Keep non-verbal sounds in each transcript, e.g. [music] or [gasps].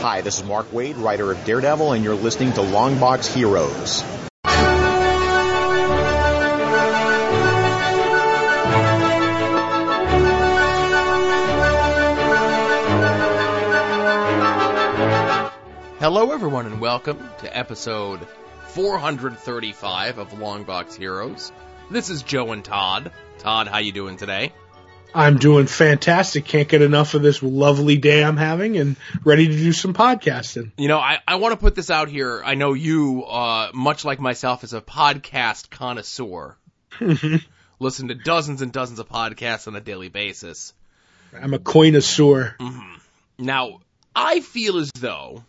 Hi, this is Mark Waid, writer of Daredevil, and you're listening to Longbox Heroes. Hello, everyone, and welcome to episode 435 of Longbox Heroes. This is Joe and Todd. Todd, how you doing today? I'm doing fantastic. Can't get enough of this lovely day I'm having and ready to do some podcasting. You know, I, I want to put this out here. I know you, uh, much like myself, is a podcast connoisseur. Listen to dozens and dozens of podcasts on a daily basis. I'm a connoisseur. Now, I feel as though,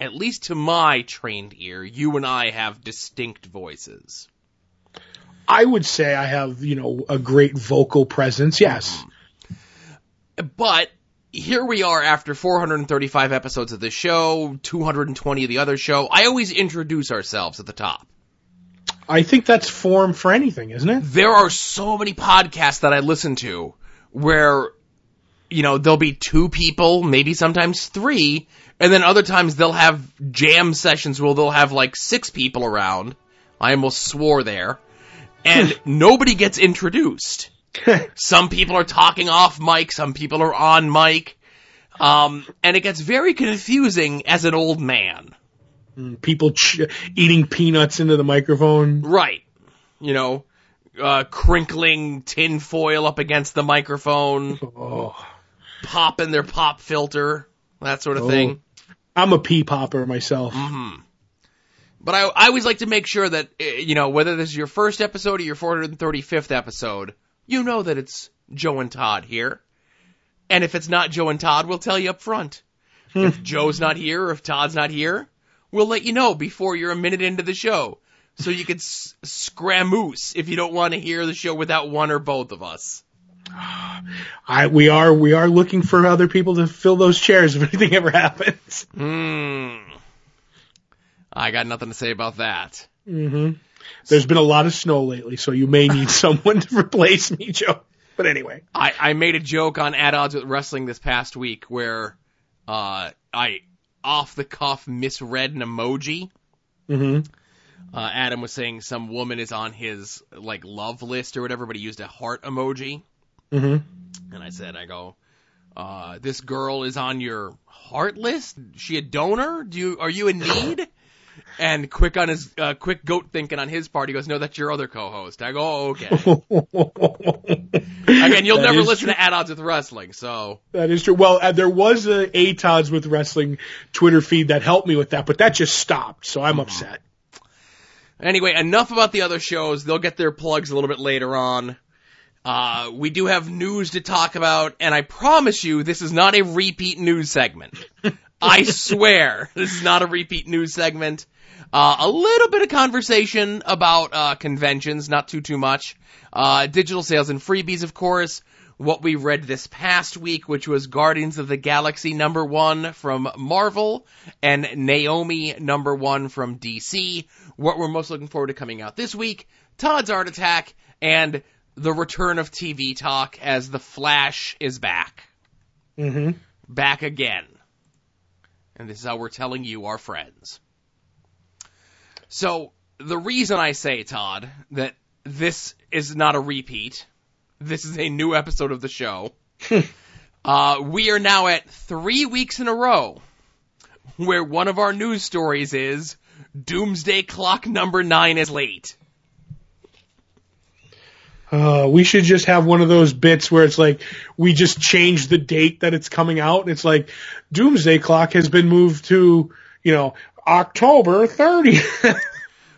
at least to my trained ear, you and I have distinct voices. I would say I have, you know, a great vocal presence. Yes. But here we are after 435 episodes of this show, 220 of the other show. I always introduce ourselves at the top. I think that's form for anything, isn't it? There are so many podcasts that I listen to where, you know, there'll be two people, maybe sometimes three, and then other times they'll have jam sessions where they'll have like six people around. I almost swore there. And [laughs] nobody gets introduced. [laughs] Some people are talking off mic, some people are on mic. Um, and it gets very confusing as an old man. People ch- eating peanuts into the microphone. Right. You know, uh, crinkling tin foil up against the microphone, Oh, popping their pop filter, that sort of Oh. thing. I'm a pea popper myself. But I, I always like to make sure that, uh, you know, whether this is your first episode or your 435th episode, you know that it's Joe and Todd here. And if it's not Joe and Todd, we'll tell you up front. if Joe's not here or if Todd's not here, we'll let you know before you're a minute into the show. So you can s- scramoose if you don't want to hear the show without one or both of us. I we are we are looking for other people to fill those chairs if anything ever happens. Hmm. I got nothing to say about that. hmm There's been a lot of snow lately, so you may need [laughs] someone to replace me, Joe. But anyway, I, I made a joke on At Odds with Wrestling this past week where uh, I off the cuff misread an emoji. hmm Uh, Adam was saying some woman is on his like love list or whatever, but he used a heart emoji. hmm And I said, I go, uh, this girl is on your heart list. She a donor? Do you are you in [laughs] need? And quick on his uh, quick goat thinking on his part, he goes, no, that's your other co-host. I go, oh, okay. [laughs] Again, you'll That never listen true. to At Odds with Wrestling, so. That is true. Well, uh, there was a At Odds with Wrestling Twitter feed that helped me with that, but that just stopped, so I'm upset. Anyway, enough about the other shows. They'll get their plugs a little bit later on. Uh, we do have news to talk about, and I promise you, this is not a repeat news segment. [laughs] I swear, this is not a repeat news segment. Uh, a little bit of conversation about uh, conventions, not too too much. Uh, digital sales and freebies, of course. What we read this past week, which was Guardians of the Galaxy number one from Marvel and Naomi number one from DC. What we're most looking forward to coming out this week, Todd's Art Attack, and the return of TV talk as The Flash is back. hmm Back again. And this is how we're telling you, our friends. So, the reason I say, Todd, that this is not a repeat, this is a new episode of the show, [laughs] uh, we are now at three weeks in a row where one of our news stories is Doomsday Clock number nine is late. Uh, we should just have one of those bits where it's like we just change the date that it's coming out. It's like Doomsday Clock has been moved to, you know, October 30th. [laughs]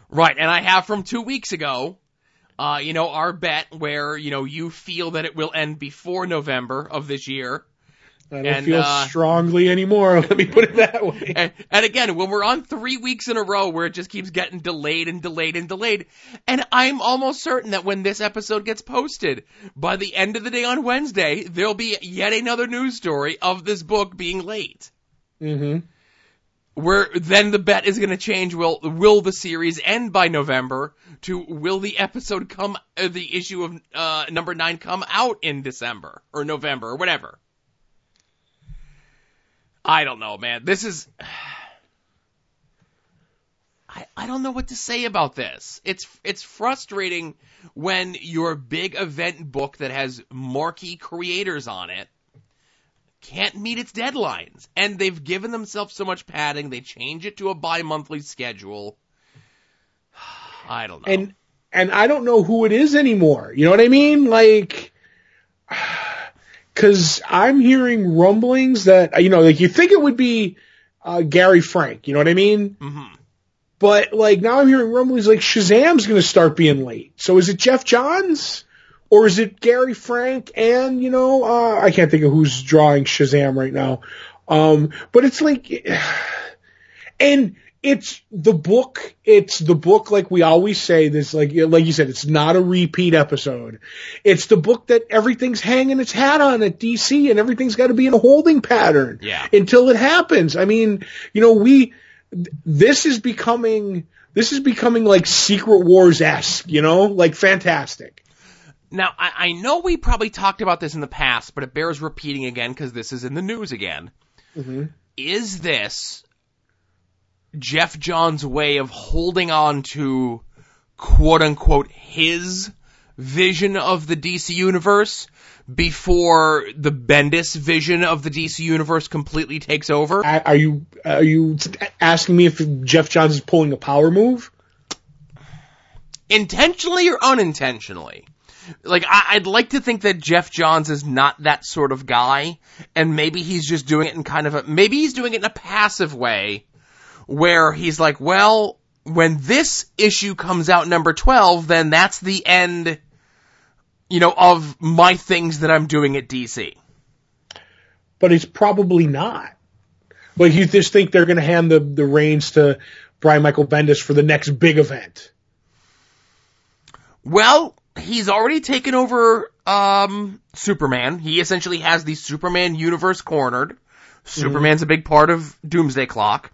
Right, and I have from two weeks ago, uh, you know, our bet where, you know, you feel that it will end before November of this year. I don't And, feel uh, strongly anymore. [laughs] Let me put it that way. And, and again, when we're on three weeks in a row where it just keeps getting delayed and delayed and delayed, and I'm almost certain that when this episode gets posted, by the end of the day on Wednesday, there'll be yet another news story of this book being late. hmm Where then the bet is going to change. Will will the series end by November? To will the episode come, uh, the issue of uh, number nine come out in December or November or whatever? I don't know, man. This is. I, I don't know what to say about this. It's it's frustrating when your big event book that has marquee creators on it can't meet its deadlines. And they've given themselves so much padding, they change it to a bi monthly schedule. [sighs] I don't know. And and I don't know who it is anymore. You know what I mean? Like [sighs] cuz I'm hearing rumblings that you know, like you think it would be uh, Gary Frank, you know what I mean? Mhm. But like now I'm hearing rumblings like Shazam's going to start being late. So is it Geoff Johns or is it Gary Frank and you know uh, I can't think of who's drawing Shazam right now. Um, but it's like, [sighs] and it's the book. It's the book like we always say. This like like you said, it's not a repeat episode. It's the book that everything's hanging its hat on at DC, and everything's got to be in a holding pattern Yeah. until it happens. I mean, you know, we this is becoming this is becoming like Secret Wars esque, you know, like fantastic. Now, I, I know we probably talked about this in the past, but it bears repeating again because this is in the news again. Mhm. Is this Jeff John's way of holding on to quote unquote his vision of the DC universe before the Bendis vision of the DC universe completely takes over? Are you are you asking me if Geoff Johns is pulling a power move? intentionally or unintentionally. Like I, I'd like to think that Geoff Johns is not that sort of guy, and maybe he's just doing it in kind of a maybe he's doing it in a passive way, where he's like, well, when this issue comes out number twelve, then that's the end, you know, of my things that I'm doing at DC. But it's probably not. Like you just think they're going to hand the the reins to Brian Michael Bendis for the next big event. Well, he's already taken over um, Superman. He essentially has the Superman universe cornered. Superman's a big part of Doomsday Clock.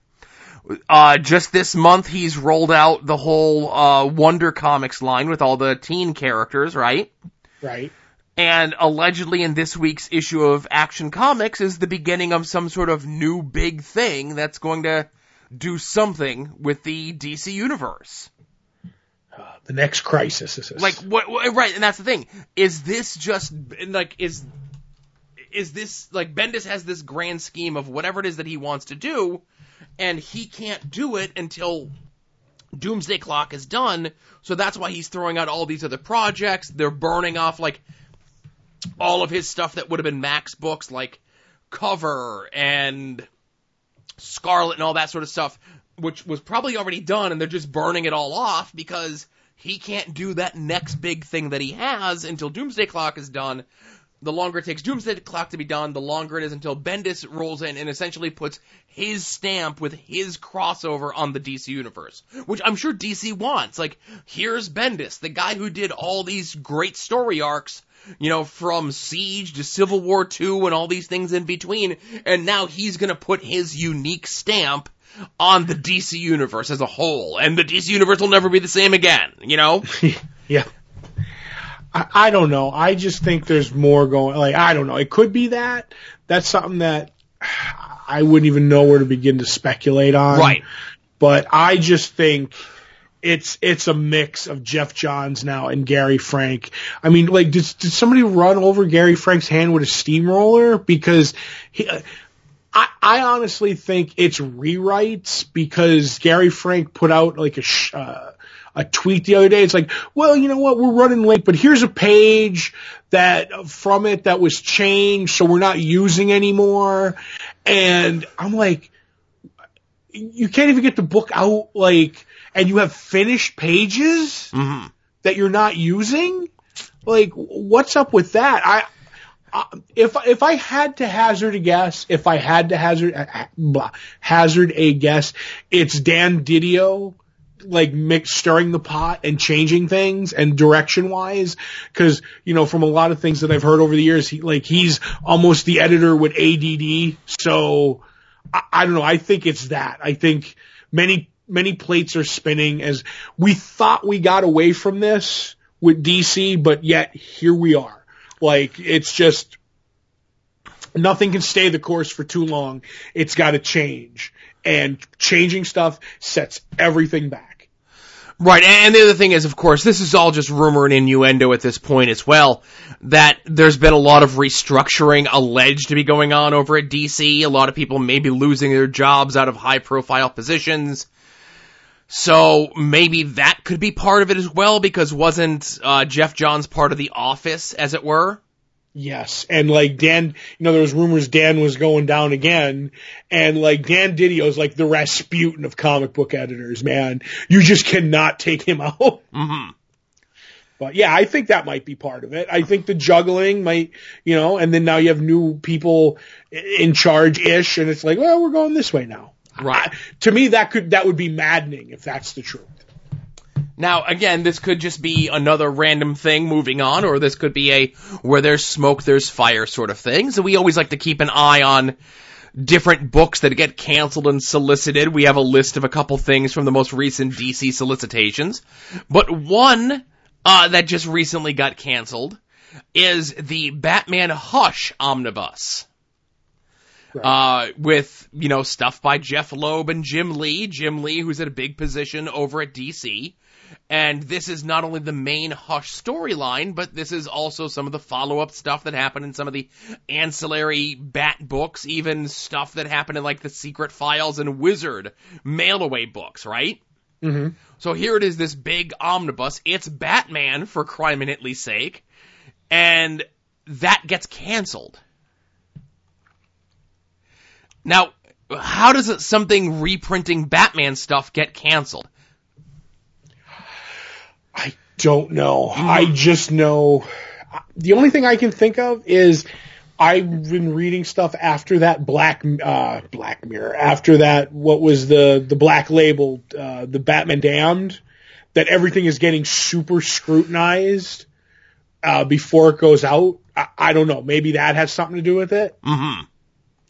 Uh, just this month, he's rolled out the whole uh, Wonder Comics line with all the teen characters, right? Right. And allegedly, in this week's issue of Action Comics, is the beginning of some sort of new big thing that's going to do something with the DC universe. Uh, the next crisis is. Like what, what? Right, and that's the thing. Is this just like is is this like Bendis has this grand scheme of whatever it is that he wants to do, and he can't do it until Doomsday Clock is done. So that's why he's throwing out all these other projects. They're burning off like all of his stuff that would have been Max books, like Cover and Scarlet and all that sort of stuff, which was probably already done, and they're just burning it all off because he can't do that next big thing that he has until Doomsday Clock is done. The longer it takes Doomsday Clock to be done, the longer it is until Bendis rolls in and essentially puts his stamp with his crossover on the DC universe, which I'm sure DC wants. Like, here's Bendis, the guy who did all these great story arcs, you know, from Siege to Civil War 2 and all these things in between, and now he's gonna put his unique stamp on the DC universe as a whole, and the DC universe will never be the same again, you know? [laughs] yeah. I, I don't know. I just think there's more going. Like I don't know. It could be that. That's something that I wouldn't even know where to begin to speculate on. Right. But I just think it's it's a mix of Geoff Johns now and Gary Frank. I mean, like, did did somebody run over Gary Frank's hand with a steamroller? Because he. I, I honestly think it's rewrites because Gary Frank put out like a sh- uh, a tweet the other day. It's like, well, you know what? We're running late, but here's a page that from it that was changed, so we're not using anymore. And I'm like, you can't even get the book out, like, and you have finished pages hmm that you're not using. Like, what's up with that? I if if I had to hazard a guess, if I had to hazard uh, blah, hazard a guess, it's Dan Didio like mix stirring the pot and changing things and direction wise because you know from a lot of things that I've heard over the years he like he's almost the editor with ADD so I, I don't know. I think it's that. I think many many plates are spinning as we thought we got away from this with DC but yet here we are like it's just nothing can stay the course for too long. It's got to change. And changing stuff sets everything back. Right, and the other thing is, of course, this is all just rumor and innuendo at this point as well, that there's been a lot of restructuring alleged to be going on over at DC. A lot of people may be losing their jobs out of high profile positions. So maybe that could be part of it as well, because wasn't uh, Geoff Johns part of the office, as it were? Yes, and like Dan, you know, there was rumors Dan was going down again, and like Dan Didio is like the Rasputin of comic book editors, man. You just cannot take him [laughs] out. Mm-hmm. But yeah, I think that might be part of it. I think the juggling might, you know, and then now you have new people in charge ish, and it's like, well, we're going this way now. Right. I, to me, that could that would be maddening if that's the truth. Now, again, this could just be another random thing moving on, or this could be a where there's smoke, there's fire sort of thing. So we always like to keep an eye on different books that get canceled and solicited. We have a list of a couple things from the most recent DC solicitations. But one, uh, that just recently got canceled is the Batman Hush Omnibus. Uh, with, you know, stuff by Jeph Loeb and Jim Lee. Jim Lee, who's at a big position over at DC. And this is not only the main Hush storyline, but this is also some of the follow-up stuff that happened in some of the ancillary Bat books, even stuff that happened in like the Secret Files and Wizard mail-away books, right? Mm-hmm. So here it is, this big omnibus. It's Batman, for crime and Italy's sake. And that gets canceled. Now, how does it, something reprinting Batman stuff get canceled? I don't know. I just know the only thing I can think of is I've been reading stuff after that Black uh, Black Mirror, after that what was the the Black Label, uh, the Batman Damned, that everything is getting super scrutinized uh, before it goes out. I, I don't know. Maybe that has something to do with it. Mm-hmm.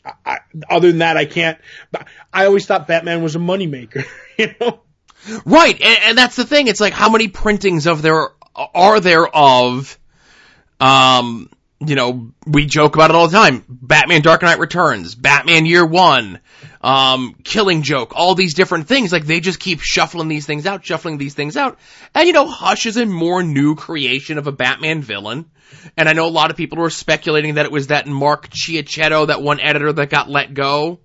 I, other than that, I can't. I always thought Batman was a moneymaker. [laughs] You know. Right, and, and that's the thing. It's like how many printings of there are there of, um, you know, we joke about it all the time. Batman Dark Knight Returns, Batman Year One, um, Killing Joke, all these different things. Like they just keep shuffling these things out, shuffling these things out. And you know, Hush is a more new creation of a Batman villain. And I know a lot of people were speculating that it was that Mark Chiarello, that one editor that got let go.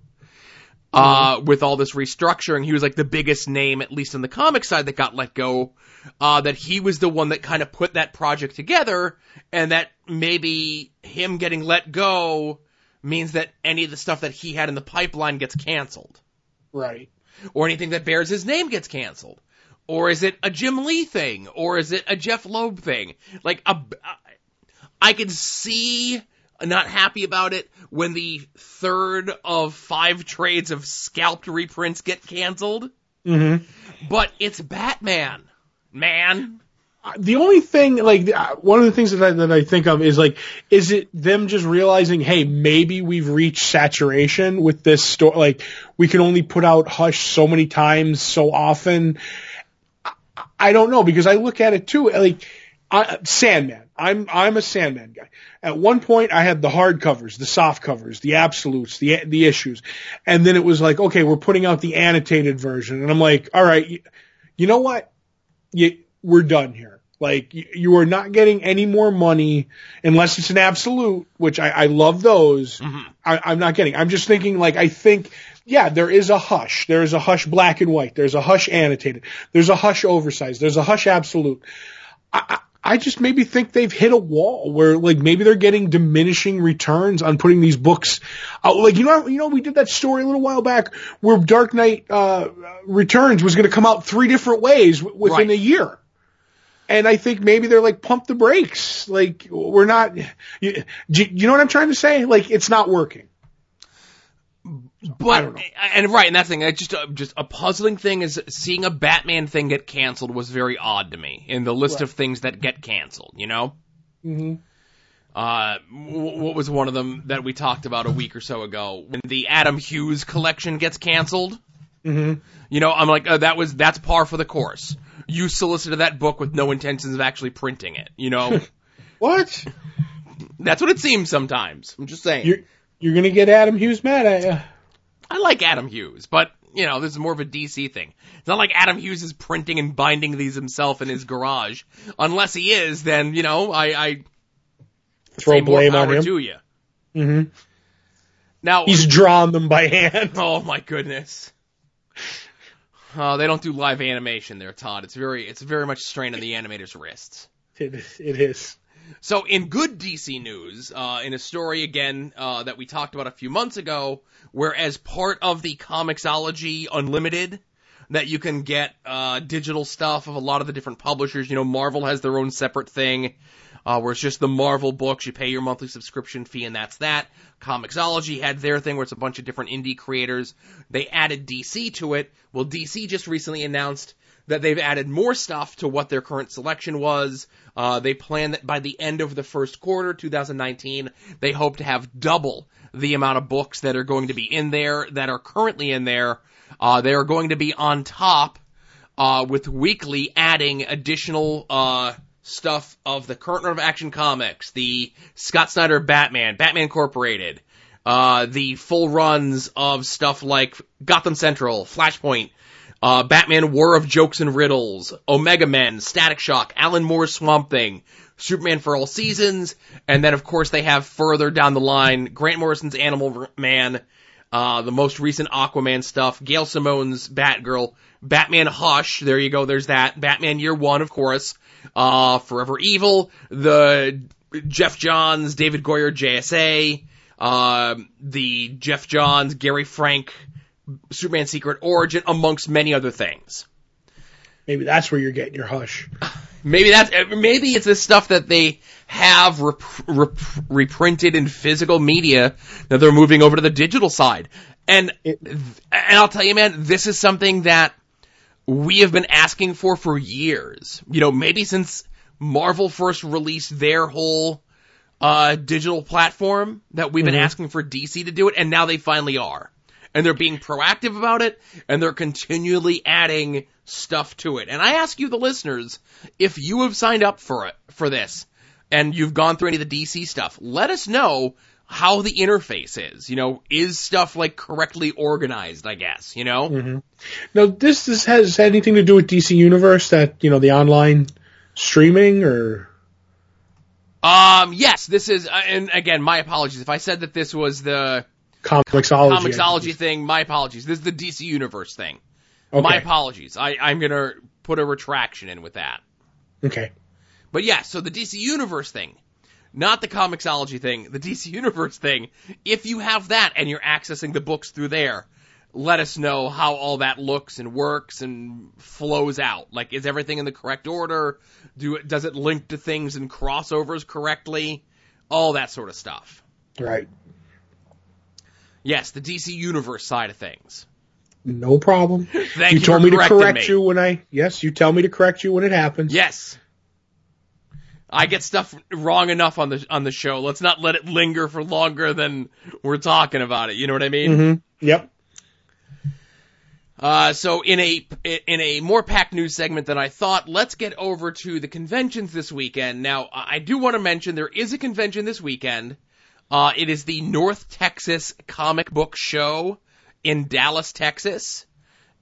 Uh, with all this restructuring, he was like the biggest name, at least in the comic side, that got let go. Uh, that he was the one that kind of put that project together, and that maybe him getting let go means that any of the stuff that he had in the pipeline gets canceled. Right. Or anything that bears his name gets canceled. Or is it a Jim Lee thing? Or is it a Jeph Loeb thing? Like, a, I can see not happy about it when the third of five trades of scalped reprints get canceled. Mm-hmm. But it's Batman, man. The only thing, like, uh, one of the things that I, that I think of is like, is it them just realizing, hey, maybe we've reached saturation with this story? Like, we can only put out Hush so many times, so often. I, I don't know because I look at it too, like, I, Sandman. I'm I'm a Sandman guy. At one point, I had the hard covers, the soft covers, the absolutes, the the issues, and then it was like, okay, we're putting out the annotated version, and I'm like, all right, you, you know what? You, we're done here. Like you, are not getting any more money unless it's an absolute, which I, I love those. Mm-hmm. I, I'm not getting. I'm just thinking like I think yeah, there is a hush. There is a hush black and white. There's a hush annotated. There's a hush oversized. There's a hush absolute. I, I, I just maybe think they've hit a wall where like maybe they're getting diminishing returns on putting these books out. Like you know, you know, we did that story a little while back where Dark Knight uh, Returns was going to come out three different ways w- within Right. a year. And I think maybe they're like pump the brakes. Like we're not. You, do you know what I'm trying to say? Like it's not working. But and right, and that thing, just a, just a puzzling thing is seeing a Batman thing get canceled was very odd to me in the list of things that get canceled. You know, Mm-hmm. uh, w- what was one of them that we talked about a week or so ago when the Adam Hughes collection gets canceled? Mm-hmm. You know, I'm like, uh, that was that's par for the course. You solicited that book with no intentions of actually printing it. You know, [laughs] What? that's what it seems sometimes. I'm just saying. You're You're gonna get Adam Hughes mad at you. I like Adam Hughes, but you know, this is more of a DC thing. It's not like Adam Hughes is printing and binding these himself in his garage. Unless he is, then you know, I, I Throw blame on him. to you. hmm Now, He's drawn them by hand. [laughs] oh my goodness. Oh, they don't do live animation there, Todd. It's very, it's very much strain on the animator's wrists. It, it is. So, in good DC news, uh, in a story again uh, that we talked about a few months ago, where as part of the Comixology Unlimited, that you can get uh, digital stuff of a lot of the different publishers. You know, Marvel has their own separate thing, uh, where it's just the Marvel books. You pay your monthly subscription fee, and that's that. Comixology had their thing, where it's a bunch of different indie creators. They added DC to it. Well, DC just recently announced that they've added more stuff to what their current selection was. Uh, they plan that by the end of the first quarter, 2019, they hope to have double the amount of books that are going to be in there that are currently in there. Uh, they are going to be on top uh, with weekly adding additional uh, stuff of the current run of Action Comics, the Scott Snyder Batman, Batman Incorporated, uh, the full runs of stuff like Gotham Central, Flashpoint, uh, Batman War of Jokes and Riddles, Omega Men, Static Shock, Alan Moore's Swamp Thing, Superman for All Seasons, and then of course they have further down the line Grant Morrison's Animal Man, uh, the most recent Aquaman stuff, Gail Simone's Batgirl, Batman Hush, there you go, there's that, Batman Year One, of course, uh, Forever Evil, the Geoff Johns, David Goyer JSA, uh, the Geoff Johns, Gary Frank, Superman Secret Origin, amongst many other things. Maybe that's where you're getting your hush. [laughs] Maybe that's maybe it's the stuff that they have rep, rep, reprinted in physical media that they're moving over to the digital side. And It- and I'll tell you, man, this is something that we have been asking for for years. You know, maybe since Marvel first released their whole uh, digital platform that we've been Mhm. asking for DC to do it, and now they finally are. And they're being proactive about it, and they're continually adding stuff to it. And I ask you, the listeners, if you have signed up for it, for this, and you've gone through any of the DC stuff, let us know how the interface is. You know, is stuff like correctly organized, I guess, you know? hmm Now, this this has anything to do with DC Universe that you know the online streaming or Um, yes, this is, uh, and again, my apologies. If I said that this was the Comixology? Comixology thing, my apologies. This is the DC Universe thing. Okay. My apologies. I, I'm gonna put a retraction in with that. okay. But yeah, so the DC Universe thing, not the Comixology thing, the DC Universe thing. If you have that and you're accessing the books through there, let us know how all that looks and works and flows out. Like, is everything in the correct order? Do it, does it link to things and crossovers correctly? All that sort of stuff. Right. Yes, the DC Universe side of things. No problem. [laughs] Thank you you, told me to correct me. you when I yes, you tell me to correct you when it happens. Yes. I get stuff wrong enough on the on the show. Let's not let it linger for longer than we're talking about it. You know what I mean? hmm Yep. Uh, so in a in a more packed news segment than I thought, let's get over to the conventions this weekend. Now, I do want to mention there is a convention this weekend. Uh, it is the North Texas Comic Book Show in Dallas, Texas,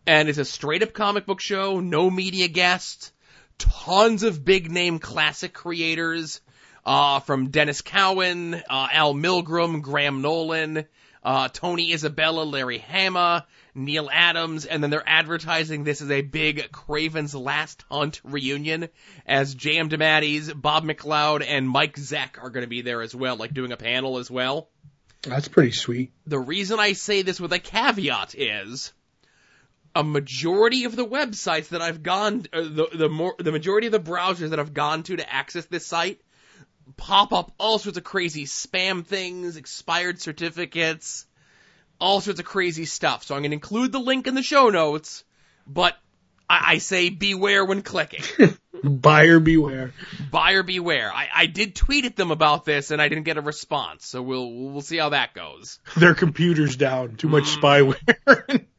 and it's a straight up comic book show, no media guests, tons of big name classic creators, uh, from Denys Cowan, uh, Al Milgrom, Graham Nolan, uh, Tony Isabella, Larry Hama, Neal Adams, and then they're advertising this as a big Kraven's Last Hunt reunion, as J.M. DeMatteis, Bob McLeod, and Mike Zeck are going to be there as well, like doing a panel as well. That's pretty sweet. The reason I say this with a caveat is a majority of the websites that I've gone, uh, the the more the majority of the browsers that I've gone to to access this site pop up all sorts of crazy spam things, expired certificates, all sorts of crazy stuff. So I'm going to include the link in the show notes, but I, I say beware when clicking. [laughs] Buyer beware. Buyer beware. I, I did tweet at them about this and I didn't get a response, so we'll we'll see how that goes. Their computer's down. Too much Mm. spyware. [laughs]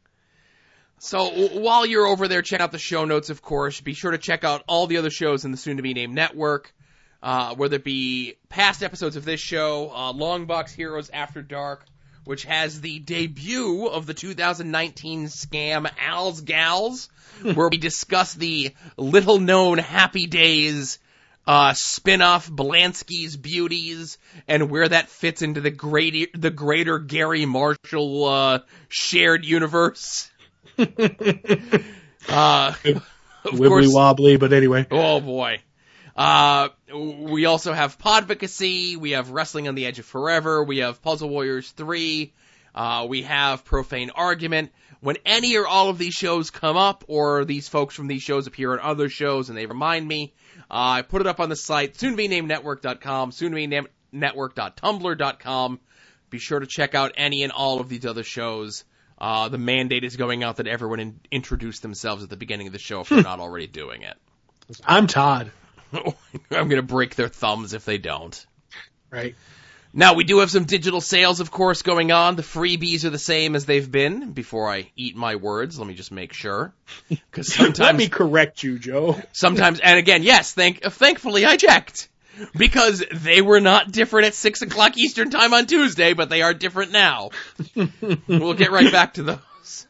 So while you're over there, check out the show notes, of course. Be sure to check out all the other shows in the soon to be named network. Uh, whether it be past episodes of this show, uh, Longbox Heroes After Dark, which has the debut of the 2019 scam Al's Gals, [laughs] where we discuss the little known Happy Days uh, spin-off Blansky's Beauties and where that fits into the greater, the greater Garry Marshall, uh, shared universe. [laughs] uh, Wibbly course, wobbly, but anyway. Oh boy. Uh, we also have Podvocacy, we have Wrestling on the Edge of Forever, we have Puzzle Warriors 3, uh, we have Profane Argument. When any or all of these shows come up, or these folks from these shows appear on other shows and they remind me, uh, I put it up on the site, soon to be named network.com, soon to be named network.tumblr.com. Be sure to check out any and all of these other shows. Uh, the mandate is going out that everyone in- introduce themselves at the beginning of the show if they're [laughs] not already doing it. I'm Todd. [laughs] I'm gonna break their thumbs if they don't. Right. Now we do have some digital sales, of course, going on. The freebies are the same as they've been. Before I eat my words, let me just make sure, [laughs] because sometimes, Let me correct you, Joe. sometimes, and again, yes, thank, thankfully I checked because they were not different at six o'clock Eastern time on Tuesday, but they are different now. we'll get right back to those.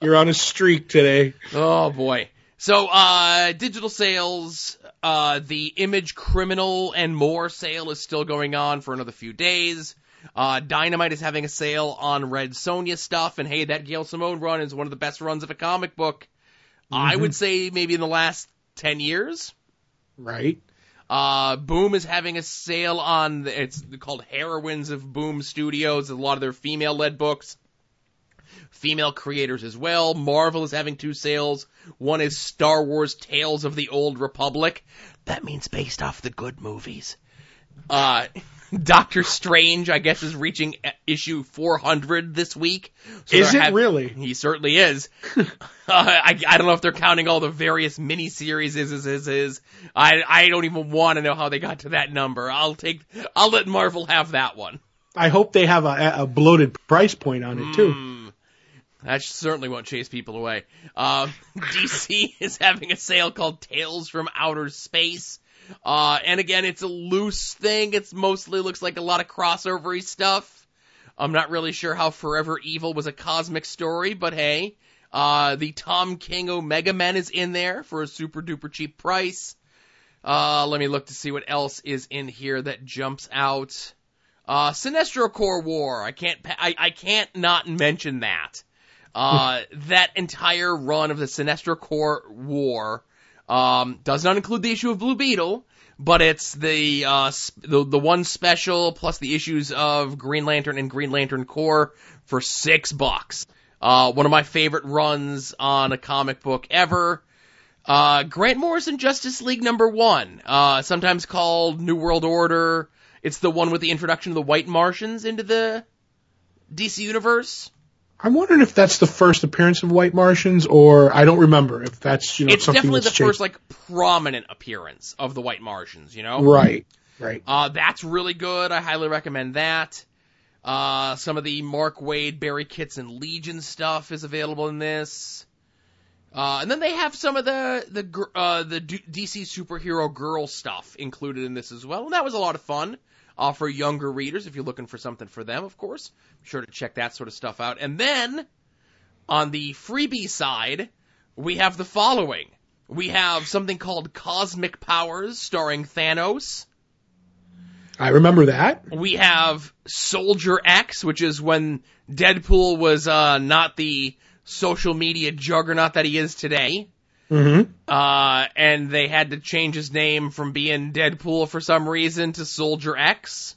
You're on a streak today. Oh boy. So, uh, digital sales, uh, the Image Criminal and More sale is still going on for another few days. Uh, Dynamite is having a sale on Red Sonja stuff, and hey, that Gail Simone run is one of the best runs of a comic book. I would say maybe in the last 10 years. Right. Uh, Boom is having a sale on, it's called Heroines of Boom Studios, a lot of their female led books. Female creators as well. Marvel is having two sales. One is Star Wars Tales of the Old Republic. That means based off the good movies. Uh, [laughs] Doctor Strange, I guess, is reaching issue 400 this week. So Is it really? He certainly is. [laughs] uh, I, I don't know if they're counting all the various miniseries is is is is. I I don't even want to know how they got to that number. I'll take I'll let Marvel have that one. I hope they have a, a bloated price point on it too. Hmm. That certainly won't chase people away. [laughs] Um, DC is having a sale called Tales from Outer Space. Uh, and again, it's a loose thing. It's mostly looks like a lot of crossovery stuff. I'm not really sure how Forever Evil was a cosmic story, but hey, uh, the Tom King Omega Men is in there for a super duper cheap price. Uh, let me look to see what else is in here that jumps out. Uh, Sinestro Corps War. I can't, pa- I, I can't not mention that. Uh, [laughs] that entire run of the Sinestro Corps War, um, does not include the issue of Blue Beetle, but it's the, uh, the, the one special plus the issues of Green Lantern and Green Lantern Corps for six bucks. Uh, one of my favorite runs on a comic book ever. Uh, Grant Morrison Justice League number one, uh, sometimes called New World Order. It's the one with the introduction of the White Martians into the DC universe. I'm wondering if that's the first appearance of White Martians, or I don't remember if that's you know it's something definitely the that's first like prominent appearance of the White Martians, you know? Right. Right. Uh, that's really good. I highly recommend that. Uh, some of the Mark Waid, Barry Kitson Legion stuff is available in this. Uh, and then they have some of the the uh, the D- DC superhero girl stuff included in this as well, and that was a lot of fun. For younger readers, if you're looking for something for them, of course, be sure to check that sort of stuff out. And then on the freebie side, we have the following: we have something called Cosmic Powers, starring Thanos. I remember that. We have Soldier X, which is when Deadpool was uh, not the social media juggernaut that he is today. Mm-hmm. Uh, and they had to change his name from being Deadpool for some reason to Soldier X.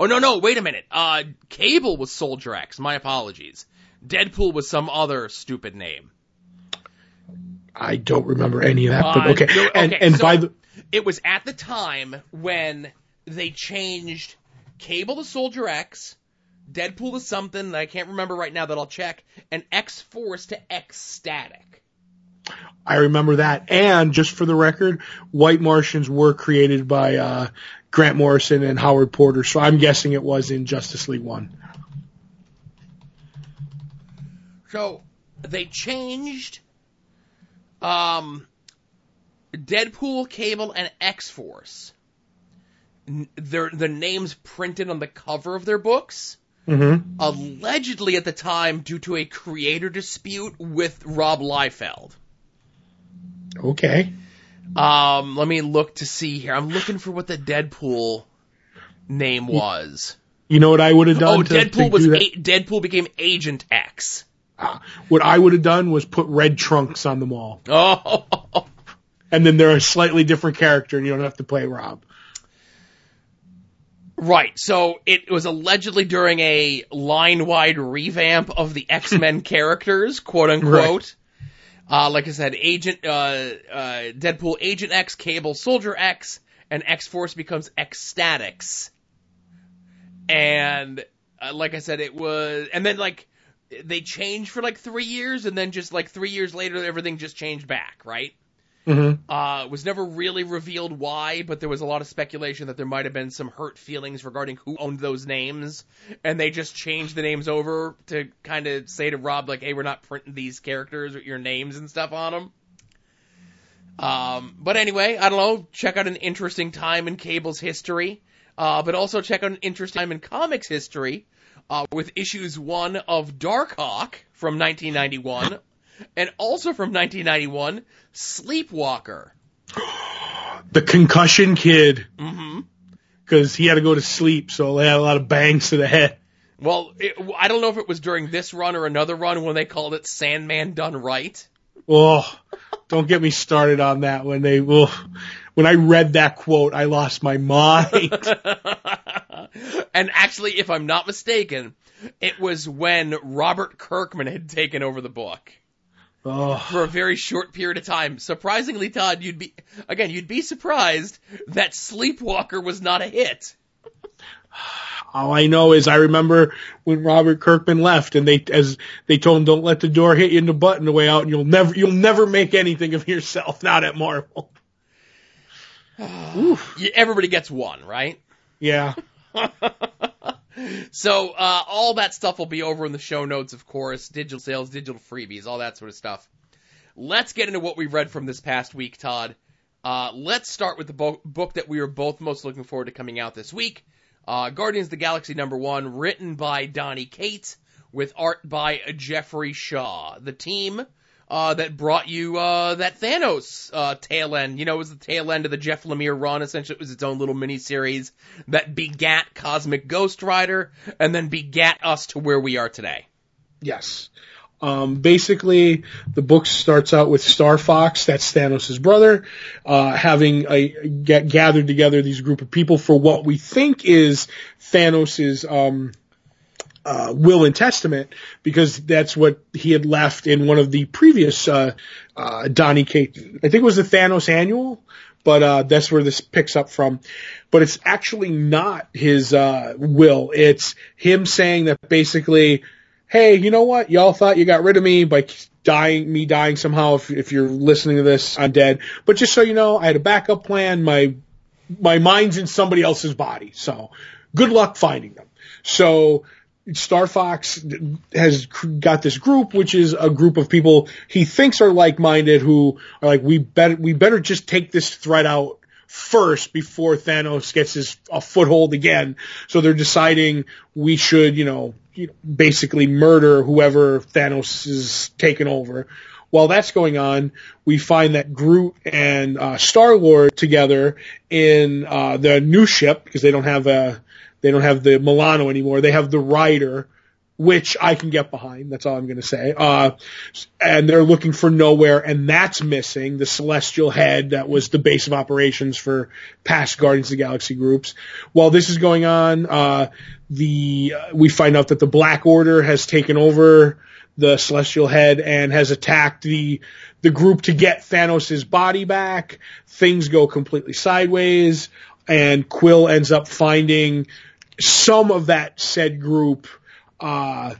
Oh no, no, wait a minute. Uh, Cable was Soldier X. My apologies. Deadpool was some other stupid name. I don't remember any of that, but Uh, okay. no, And okay, and so- by the It was at the time when they changed Cable to Soldier X, Deadpool to something that I can't remember right now that I'll check, and X Force to X-Statix. I remember that. And just for the record, White Martians were created by uh, Grant Morrison and Howard Porter, so I'm guessing it was in Justice League One. So they changed um Deadpool, Cable, and X Force their the names printed on the cover of their books. Mm-hmm. Allegedly at the time, due to a creator dispute with Rob Liefeld. Okay. Um, let me look to see here. I'm looking for what the Deadpool name was. You know what I would have done? Oh, to, Deadpool to was a- Deadpool became Agent X. Ah, what I would have done was put red trunks on them all, [laughs] Oh, and then they're a slightly different character, and you don't have to play Rob. right. So it was allegedly during a line-wide revamp of the X-Men [laughs] characters, quote unquote. Uh, like I said, Agent uh, uh, Deadpool, Agent X, Cable, Soldier X, and X Force becomes X-Statix. And uh, like I said, it was, and then like they changed for like three years, and then just like three years later, everything just changed back, right? Mm-hmm. Uh, was never really revealed why, but there was a lot of speculation that there might have been some hurt feelings regarding who owned those names, and they just changed the names over to kind of say to Rob, like, hey, we're not printing these characters with your names and stuff on them. Um, but anyway, I don't know, check out an interesting time in Cable's history, uh, but also check out an interesting time in comics history, uh, with issues one of Darkhawk from 1991, and also from 1991, Sleepwalker. [gasps] The concussion kid, hmm because he had to go to sleep, so they had a lot of bangs to the head. Well, it, I don't know if it was during this run or another run when they called it Sandman Done Right. Oh, don't get me started on that. When they, oh, when I read that quote, I lost my mind. [laughs] and actually, if I'm not mistaken, it was when Robert Kirkman had taken over the book Oh, for a very short period of time. Surprisingly, Todd, you'd be, again, you'd be surprised that Sleepwalker was not a hit. all I know is I remember when Robert Kirkman left, and they as they told him, "Don't let the door hit you in the butt on the way out, and you'll never you'll never make anything of yourself." Not at Marvel. [sighs] Oof. Everybody gets one, right? Yeah. [laughs] So uh, all that stuff will be over in the show notes, of course. Digital sales, digital freebies, all that sort of stuff. Let's get into what we've read from this past week, Todd. Uh, let's start with the bo- book that we are both most looking forward to coming out this week. Uh, Guardians of the Galaxy number one, written by Donny Cates, with art by Jeffrey Shaw. The team uh, that brought you uh, that Thanos uh, tail end. You know, it was the tail end of the Jeff Lemire run. Essentially, it was its own little miniseries that begat Cosmic Ghost Rider and then begat us to where we are today. Yes. Um, basically, the book starts out with Star Fox, that's Thanos' brother, uh, having a, get, gathered together these group of people for what we think is Thanos' um, uh, will and testament, because that's what he had left in one of the previous uh, uh, Donny Kate. I think it was the Thanos Annual, but uh, that's where this picks up from. But it's actually not his uh, will. It's him saying that basically hey, you know what? Y'all thought you got rid of me by dying, me dying somehow. If, if you're listening to this, I'm dead. But just so you know, I had a backup plan. My, my mind's in somebody else's body. So good luck finding them. So Star Fox has got this group, which is a group of people he thinks are like-minded who are like, we better, we better just take this threat out first before Thanos gets his a foothold again. So they're deciding we should, you know, basically murder whoever Thanos is taken over. While that's going on, we find that Groot and uh, Star Lord together in uh, the new ship because they don't have a they don't have the Milano anymore. They have the Rider, which I can get behind. That's all I'm going to say. Uh, and they're looking for Knowhere, and that's missing the Celestial Head that was the base of operations for past Guardians of the Galaxy groups. While this is going on, uh, the uh, we find out that the Black Order has taken over the Celestial Head and has attacked the the group to get Thanos' body back. Things go completely sideways, and Quill ends up finding some of that said group uh,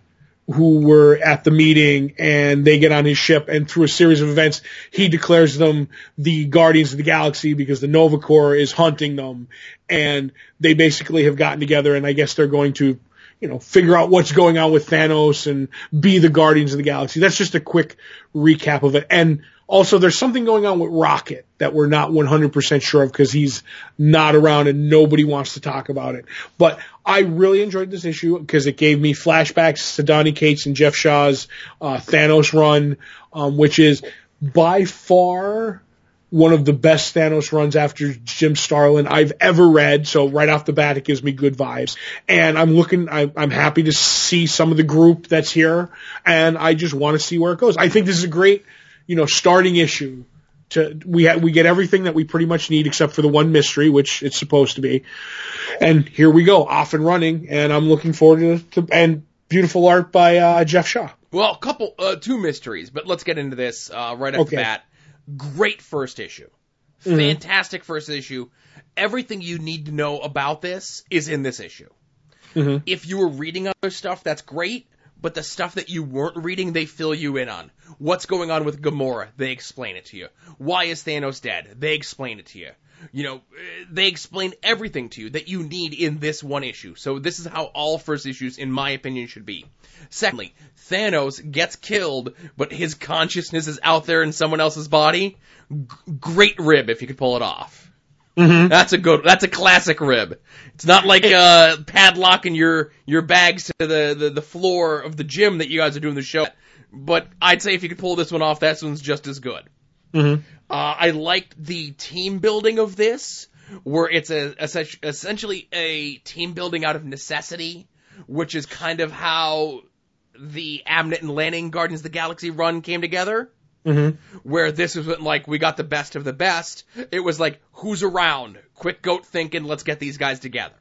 who were at the meeting and they get on his ship and through a series of events he declares them the Guardians of the Galaxy because the Nova Corps is hunting them and they basically have gotten together and I guess they're going to you know figure out what's going on with Thanos and be the Guardians of the Galaxy. That's just a quick recap of it and Also, there's something going on with Rocket that we're not 100% sure of because he's not around and nobody wants to talk about it. But I really enjoyed this issue because it gave me flashbacks to Donny Cates and Geoff Shaw's uh, Thanos run, um, which is by far one of the best Thanos runs after Jim Starlin I've ever read. So right off the bat, it gives me good vibes. And I'm looking, I, I'm happy to see some of the group that's here, and I just want to see where it goes. I think this is a great you know, starting issue to we ha- we get everything that we pretty much need except for the one mystery, which it's supposed to be. And here we go, off and running, and I'm looking forward to, to and beautiful art by uh, Geoff Shaw. Well, a couple, uh, two mysteries, but let's get into this uh, right off Okay. the bat. Great first issue, fantastic first issue. Everything you need to know about this is in this issue. Mhm. If you were reading other stuff, that's great. But the stuff that you weren't reading, they fill you in on. What's going on with Gamora? They explain it to you. Why is Thanos dead? They explain it to you. You know, eh, they explain everything to you that you need in this one issue. So this is how all first issues, in my opinion, should be. Secondly, Thanos gets killed, but his consciousness is out there in someone else's body. G- great rib if you could pull it off. That's a good. That's a classic rib. It's not like uh, padlocking your your bags to the, the the floor of the gym that you guys are doing the show. But I'd say if you could pull this one off, that one's just as good. Mhm. Uh, I liked the team building of this, where it's a, a essentially a team building out of necessity, which is kind of how the Abnett and Lanning Guardians of the Galaxy run came together Mhm. where this wasn't like we got the best of the best. It was like who's around, quick goat thinking, let's get these guys together,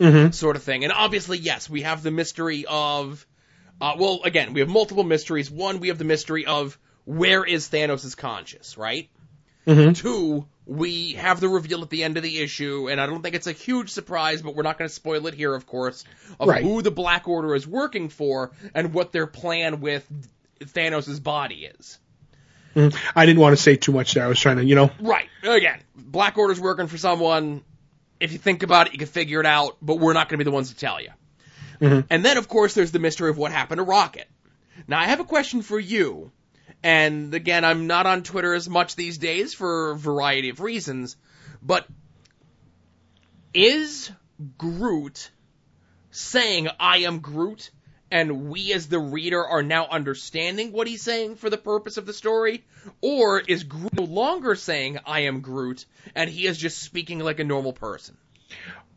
Mhm. sort of thing. And obviously, yes, we have the mystery of, uh, well, again, we have multiple mysteries. One, we have the mystery of where is Thanos' conscious, right? Mhm. Two, we have the reveal at the end of the issue, and I don't think it's a huge surprise, but we're not going to spoil it here, of course, of Right. who the Black Order is working for and what their plan with Thanos' body is. Mhm. I didn't want to say too much there. I was trying to, you know. Right. Again, Black Order's working for someone. If you think about it, you can figure it out, but we're not going to be the ones to tell you. Mhm. And then, of course, there's the mystery of what happened to Rocket. Now, I have a question for you. And again, I'm not on Twitter as much these days for a variety of reasons, but is Groot saying, I am Groot, and we as the reader are now understanding what he's saying for the purpose of the story? Or is Groot no longer saying, I am Groot, and he is just speaking like a normal person?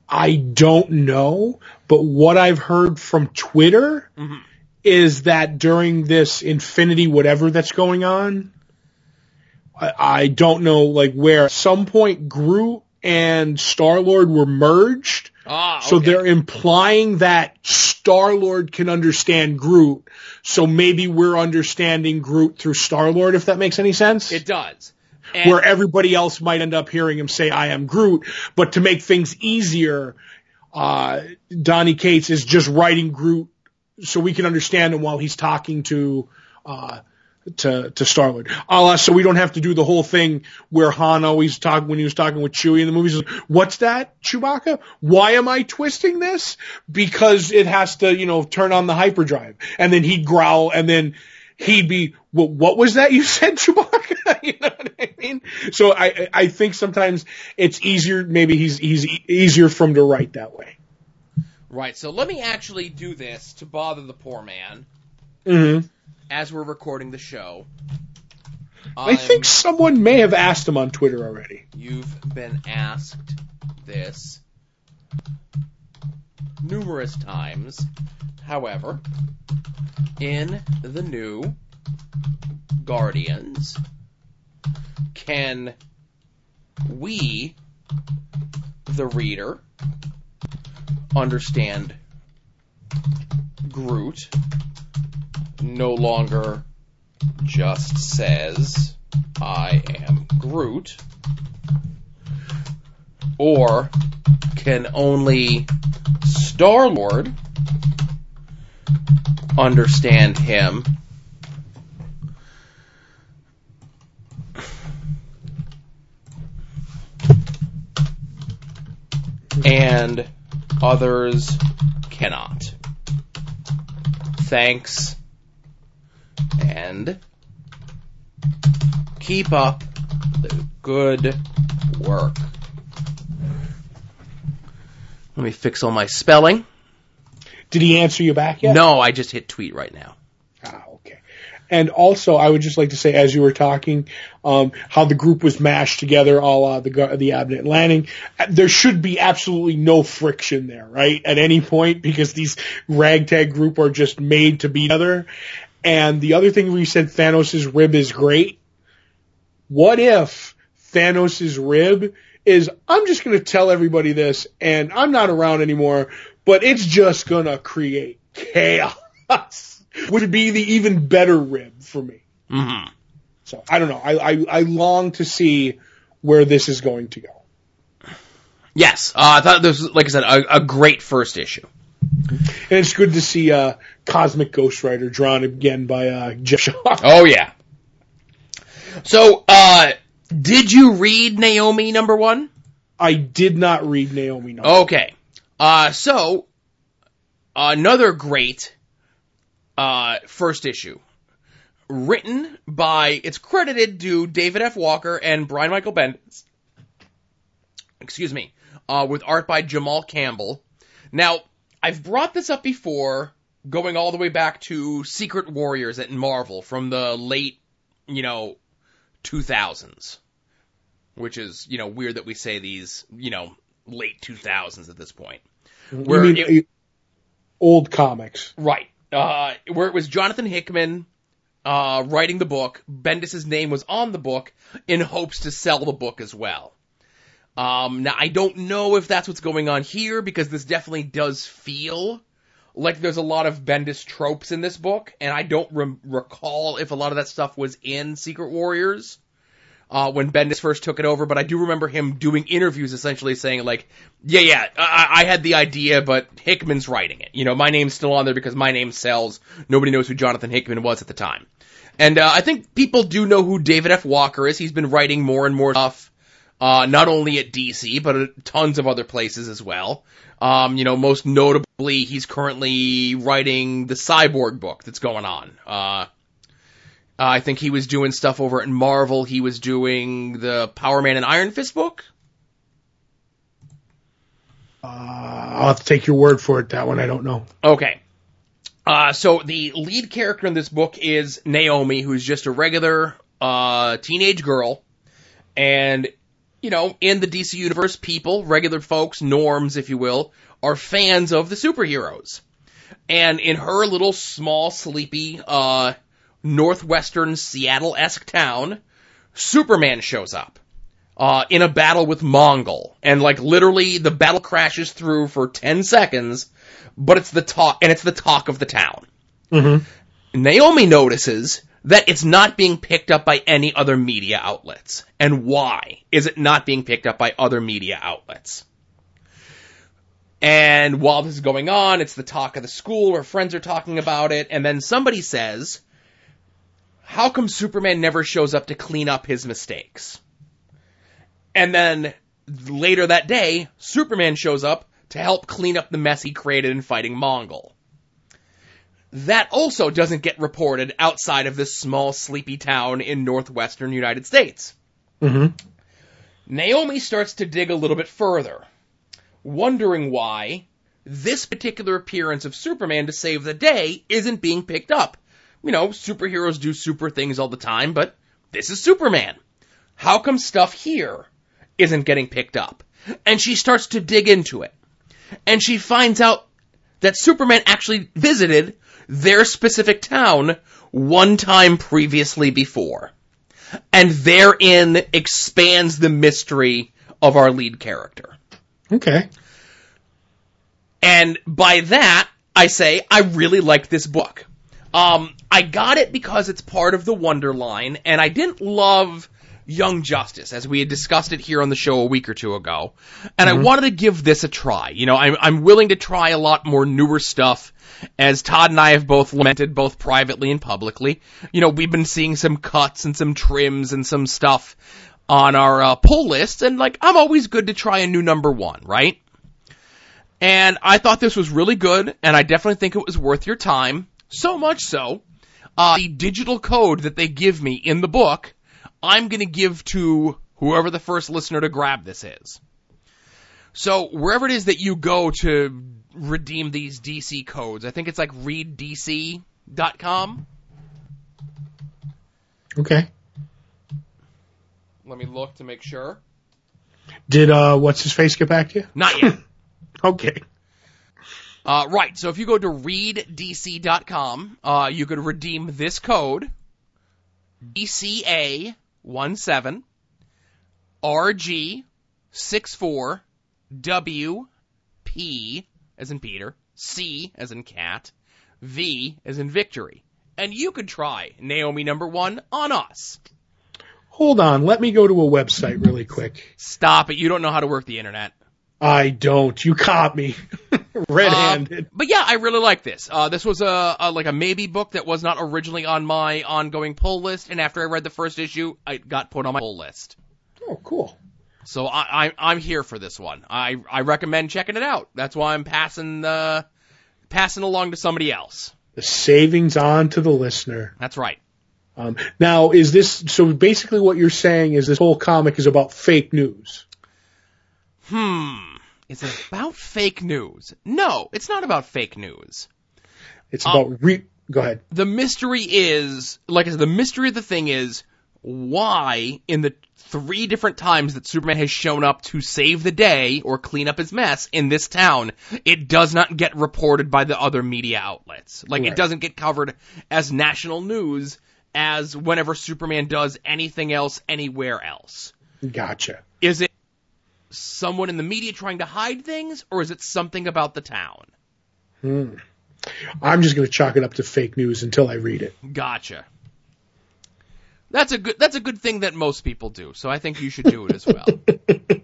I don't know, but what I've heard from Twitter Mhm. is that during this Infinity whatever that's going on, I, I don't know like where. At some point, Groot and Star Lord were merged, Ah, so they're implying that Star Lord can understand Groot. So maybe we're understanding Groot through Star Lord, if that makes any sense It does. And- where everybody else might end up hearing him say, I am Groot. But to make things easier, uh, Donny Cates is just writing Groot so we can understand him while he's talking to, uh, to, to Star-Lord. So we don't have to do the whole thing where Han always talked, when he was talking with Chewie in the movies, what's that, Chewbacca? Why am I twisting this? Because it has to, you know, turn on the hyperdrive. And then he'd growl and then he'd be, well, what was that you [laughs] said, Chewbacca? [laughs] you know what I mean? So I, I think sometimes it's easier, maybe he's, he's easier for him to write that way. Right, so let me actually do this to bother the poor man Mm-hmm. as we're recording the show. I I'm- think someone may have asked him on Twitter already. You've been asked this numerous times. However, in the new Guardians, can we, the reader, understand Groot no longer just says, I am Groot, or can only Star Lord understand him? And others cannot. Thanks. And Keep up the good work. Let me fix all my spelling. Did he answer you back yet? No, I just hit tweet right now. And also, I would just like to say, as you were talking, um, how the group was mashed together, all the the Abnett and Lanning. Uh, There should be absolutely no friction there, right? At any point, because these ragtag group are just made to be together. And the other thing we said, Thanos' rib is great. What if Thanos' rib is, I'm just going to tell everybody this, and I'm not around anymore, but it's just going to create chaos. Would be the even better rib for me. hmm So I don't know. I, I, I long to see where this is going to go. Yes, uh, I thought this was, like I said, a, a great first issue. And it's good to see uh, Cosmic Ghost Rider drawn again by uh, Geoff Shaw. Oh yeah. So, uh, did you read Naomi number one? I did not read Naomi. No. Okay. Uh, so, another great, uh, first issue. Written by, it's credited to David F. Walker and Brian Michael Bendis. Excuse me. Uh, with art by Jamal Campbell. Now, I've brought this up before, going all the way back to Secret Warriors at Marvel from the late, you know, 2000s. Which is, you know, weird that we say these, you know, late 2000s at this point. You Where mean, it- old comics. Right. Uh, where it was Jonathan Hickman, uh, writing the book. Bendis' name was on the book in hopes to sell the book as well. Um, now I don't know if that's what's going on here because this definitely does feel like there's a lot of Bendis tropes in this book, and I don't rem- recall if a lot of that stuff was in Secret Warriors uh, when Bendis first took it over, but I do remember him doing interviews essentially saying like, yeah, yeah, I, I had the idea, but Hickman's writing it. You know, my name's still on there because my name sells. Nobody knows who Jonathan Hickman was at the time. And, uh, I think people do know who David F. Walker is. He's been writing more and more stuff, uh, not only at DC, but at tons of other places as well. Um, you know, most notably, he's currently writing the Cyborg book that's going on. Uh, uh, I think he was doing stuff over at Marvel. He was doing the Power Man and Iron Fist book. Uh, I'll have to take your word for it. That one I don't know. Okay. Uh, so the lead character in this book is Naomi, who's just a regular, uh, teenage girl. And, you know, in the DC universe, people, regular folks, norms, if you will, are fans of the superheroes. And in her little, small, sleepy, uh, northwestern Seattle-esque town, Superman shows up. Uh, in a battle with Mongul. And like literally the battle crashes through for 10 seconds, but it's the talk, and it's the talk of the town. Mm-hmm. Naomi notices that it's not being picked up by any other media outlets. And why is it not being picked up by other media outlets? And while this is going on, it's the talk of the school where friends are talking about it, and then somebody says, how come Superman never shows up to clean up his mistakes? And then later that day, Superman shows up to help clean up the mess he created in fighting Mongul. That also doesn't get reported outside of this small sleepy town in northwestern United States. Mm-hmm. Naomi starts to dig a little bit further, wondering why this particular appearance of Superman to save the day isn't being picked up. You know, superheroes do super things all the time, but this is Superman. How come stuff here isn't getting picked up? And she starts to dig into it. And she finds out that Superman actually visited their specific town one time previously before. And therein expands the mystery of our lead character. Okay. And by that, I say I really like this book. Um, I got it because it's part of the Wonder line, and I didn't love Young Justice as we had discussed it here on the show a week or two ago. And I wanted to give this a try. You know, I'm, I'm willing to try a lot more newer stuff. As Todd and I have both lamented, both privately and publicly, you know, we've been seeing some cuts and some trims and some stuff on our uh, pull lists, and like, I'm always good to try a new number one, right? And I thought this was really good, and I definitely think it was worth your time. So much so, uh, the digital code that they give me in the book, I'm going to give to whoever the first listener to grab this is. So wherever it is that you go to redeem these DC codes, I think it's like readdc.com. Okay. Let me look to make sure. Did uh, what's his face get back to you? Not yet. [laughs] Okay. Uh, right. So if you go to readdc.com, uh, you could redeem this code DCA17 RG64 WP as in Peter, C as in cat, V as in victory. And you could try Naomi number one on us. Hold on. Let me go to a website really quick. Stop it. You don't know how to work the internet. I don't. You caught me. [laughs] Red-handed. Um, but yeah, I really like this. Uh, this was a, a like a maybe book that was not originally on my ongoing pull list, and after I read the first issue, it got put on my pull list. oh, cool. So I, I I'm here for this one. I I recommend checking it out. That's why I'm passing the passing along to somebody else. The savings on to the listener. That's right. Um, now, is this so? Basically, what you're saying is this whole comic is about fake news. Hmm. Is it about fake news? No, it's not about fake news. It's Um, about re. Go ahead. the mystery is, like I said, the mystery of the thing is why in the three different times that Superman has shown up to save the day or clean up his mess in this town, it does not get reported by the other media outlets. Like it doesn't get covered as national news as whenever Superman does anything else anywhere else. Gotcha. Is it someone in the media trying to hide things or is it something about the town? Hmm. I'm just going to chalk it up to fake news until I read it. Gotcha. That's a good that's a good thing that most people do. So I think you should do it as well. [laughs]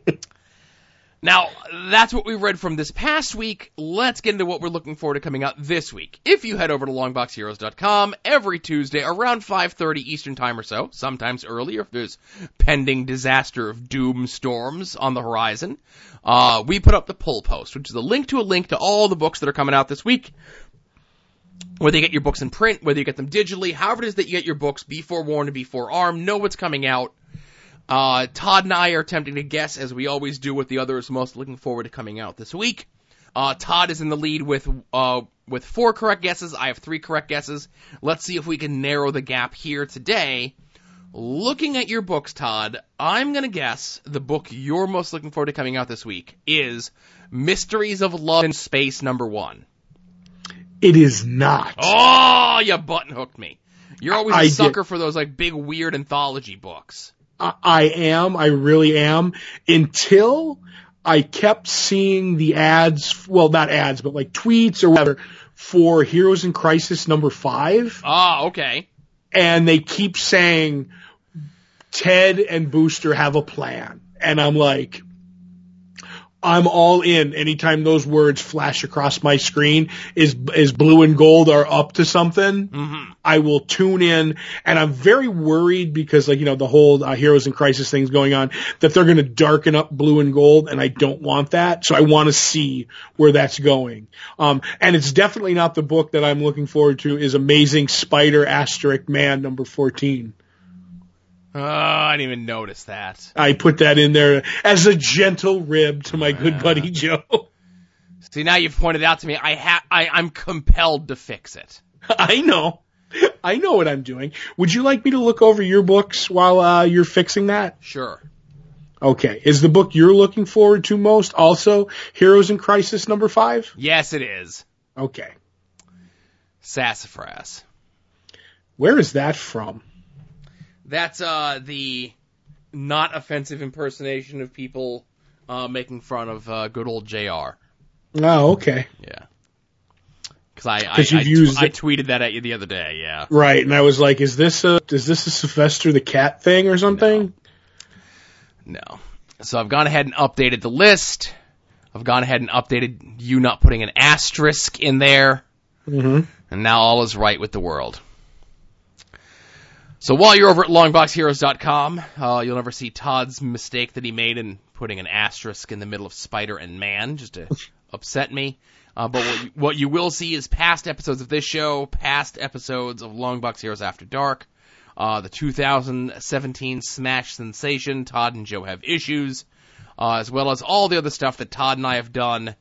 now, that's what we read from this past week. Let's get into what we're looking forward to coming out this week. If you head over to longboxheroes.com every Tuesday around 5:30 Eastern Time or so, sometimes earlier if there's pending disaster of doom storms on the horizon, uh, we put up the pull post, which is a link to a link to all the books that are coming out this week whether you get your books in print, whether you get them digitally, however it is that you get your books, be forewarned and be forearmed, know what's coming out. Uh, Todd and I are attempting to guess, as we always do, what the other is most looking forward to coming out this week. Uh, Todd is in the lead with uh, with four correct guesses. I have three correct guesses. Let's see if we can narrow the gap here today. Looking at your books, Todd, I'm gonna guess the book you're most looking forward to coming out this week is Mysteries of Love in Space number one. It is not. Oh, you button hooked me. You're always a I did- sucker for those like big weird anthology books. I, am. I really am. Until I kept seeing the ads. Well, not ads, but like tweets or whatever for Heroes in Crisis number five, Ah, okay. and they keep saying Ted and Booster have a plan, and I'm like. I'm all in anytime those words flash across my screen is is blue and gold are up to something. hmm I will tune in, and I'm very worried because, like, you know, the whole uh, Heroes in Crisis thing's going on, that they're going to darken up blue and gold, and I don't want that. So I want to see where that's going. Um, and it's definitely not the book that I'm looking forward to. Is Amazing Spider Asterisk Man number 14. Oh, I didn't even notice that. I put that in there as a gentle rib to my good buddy Joe. See, now you've pointed out to me, I ha- I, I'm compelled to fix it. [laughs] I know. I know what I'm doing. Would you like me to look over your books while uh, you're fixing that? Sure. Okay. Is the book you're looking forward to most also Heroes in Crisis number five? Yes, it is. Okay. Sassafras. Where is that from? That's, uh, the not offensive impersonation of people, uh, making fun of, uh, good old JR. Oh, okay. Yeah. Cause I, I, I, used I tweeted that at you the other day, yeah. Right. And I was like, is this a, is this a Sylvester the Cat thing or something? No. So I've gone ahead and updated the list. I've gone ahead and updated you not putting an asterisk in there. Mm-hmm. And now all is right with the world. So while you're over at longboxheroes.com, uh, you'll never see Todd's mistake that he made in putting an asterisk in the middle of Spider and Man just to [laughs] upset me. Uh, but what you, what you will see is past episodes of this show, past episodes of Longbox Heroes After Dark, uh, the 2017 Smash sensation, Todd and Joe Have Issues, uh, as well as all the other stuff that Todd and I have done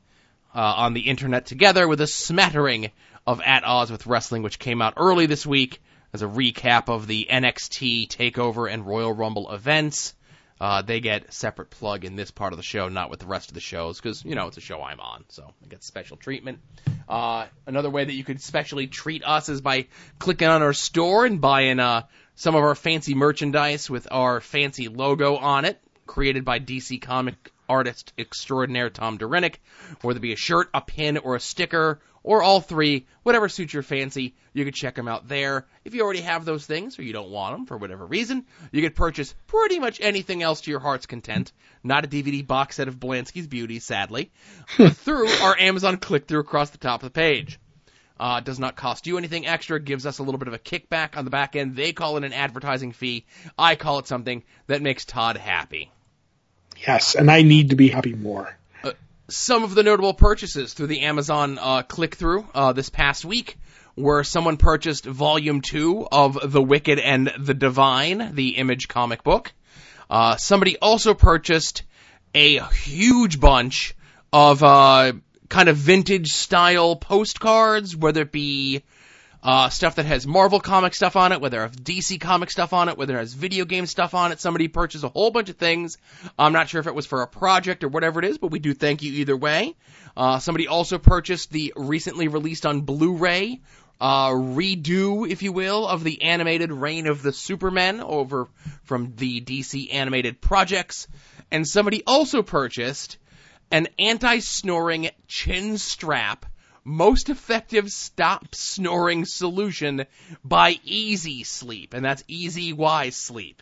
uh, on the internet together with a smattering of At Odds with Wrestling, which came out early this week as a recap of the NXT TakeOver and Royal Rumble events. Uh, they get separate plug in this part of the show, not with the rest of the shows, because you know it's a show I'm on, so I get special treatment. Uh, another way that you could specially treat us is by clicking on our store and buying uh, some of our fancy merchandise with our fancy logo on it, created by DC comic artist extraordinaire Tom Derenick, whether it be a shirt, a pin, or a sticker, or all three, whatever suits your fancy, you can check them out there. If you already have those things or you don't want them for whatever reason, you can purchase pretty much anything else to your heart's content, not a DVD box set of Blansky's Beauty, sadly, through our Amazon click through across the top of the page. Uh, does not cost you anything extra. Gives us a little bit of a kickback on the back end. They call it an advertising fee. I call it something that makes Todd happy. Yes, and I need to be happy more. Some of the notable purchases through the Amazon uh, click through uh, this past week where someone purchased volume two of The Wicked and the Divine, the image comic book. Uh, somebody also purchased a huge bunch of uh, kind of vintage style postcards, whether it be uh, stuff that has Marvel comic stuff on it, whether it has DC comic stuff on it, whether it has video game stuff on it. Somebody purchased a whole bunch of things. I'm not sure if it was for a project or whatever it is, but we do thank you either way. Uh, somebody also purchased the recently released on Blu-ray uh, redo, if you will, of the animated Reign of the Supermen over from the DC animated projects. And somebody also purchased an anti-snoring chin strap most effective stop snoring solution by Easy Sleep, and that's Easy Y Sleep.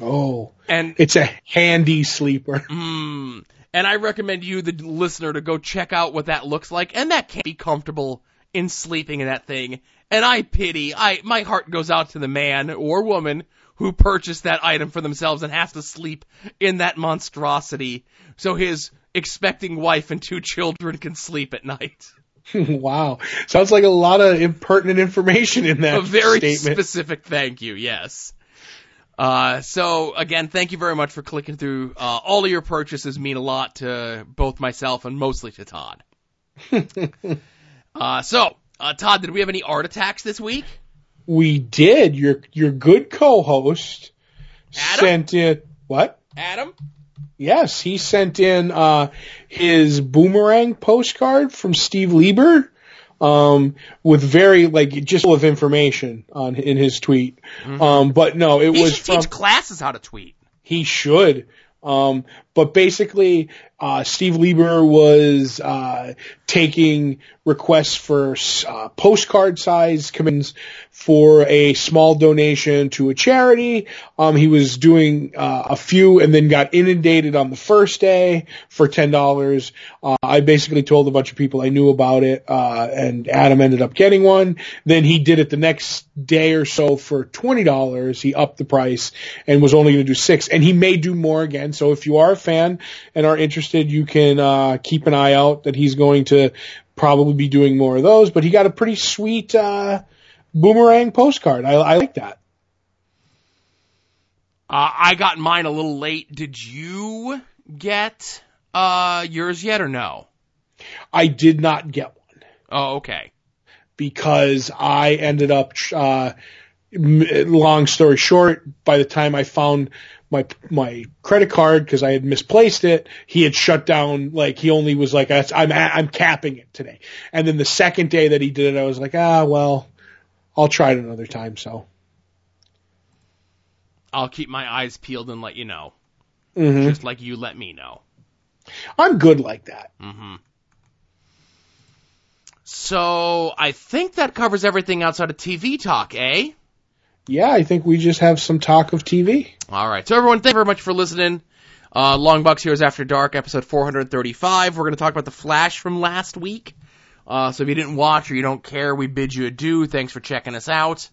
Oh, And it's a handy sleeper. [laughs] Mm. And I recommend you, the listener, to go check out what that looks like. And that can't be comfortable in sleeping in that thing. And I pity, I, my heart goes out to the man or woman who purchased that item for themselves and has to sleep in that monstrosity so his expecting wife and two children can sleep at night. [laughs] wow, sounds like a lot of impertinent information in that A very statement. specific thank you, yes. Uh, so again, thank you very much for clicking through. Uh, all of your purchases mean a lot to both myself and mostly to Todd. [laughs] uh, so, uh, Todd, did we have any art attacks this week? we did. Your your good co-host Adam? sent in what? Adam? Yes, he sent in uh, his boomerang postcard from Steve Lieber um, with very like just full of information on in his tweet. Um, but no, it Mm-hmm. He was should from teach classes how to tweet. he should. Um, but basically, uh, Steve Lieber was uh, taking requests for uh, postcard size commissions for a small donation to a charity. Um, he was doing uh, a few and then got inundated on the first day for ten dollars. Uh, I basically told a bunch of people I knew about it, uh, and Adam ended up getting one. Then he did it the next day or so for twenty dollars. He upped the price and was only going to do six, and he may do more again. So if you are a fan and are interested, you can uh, keep an eye out that he's going to probably be doing more of those. But he got a pretty sweet uh, boomerang postcard. I, I like that. Uh, I got mine a little late. Did you get uh, yours yet or no? I did not get one Oh, okay. because I ended up. Uh, long story short, by the time I found my my credit card because I had misplaced it, he had shut down. Like he only was like, "I'm I'm capping it today." And then the second day that he did it, I was like, "Ah, well, I'll try it another time." So. I'll keep my eyes peeled and let you know. hmm Just like you let me know. I'm good like that. hmm So I think that covers everything outside of TV talk, eh? Yeah, I think we just have some talk of TV. All right. So everyone, thank you very much for listening. Uh, Long Box Heroes After Dark, episode 435. We're going to talk about the Flash from last week. Uh, so if you didn't watch or you don't care, we bid you adieu. Thanks for checking us out.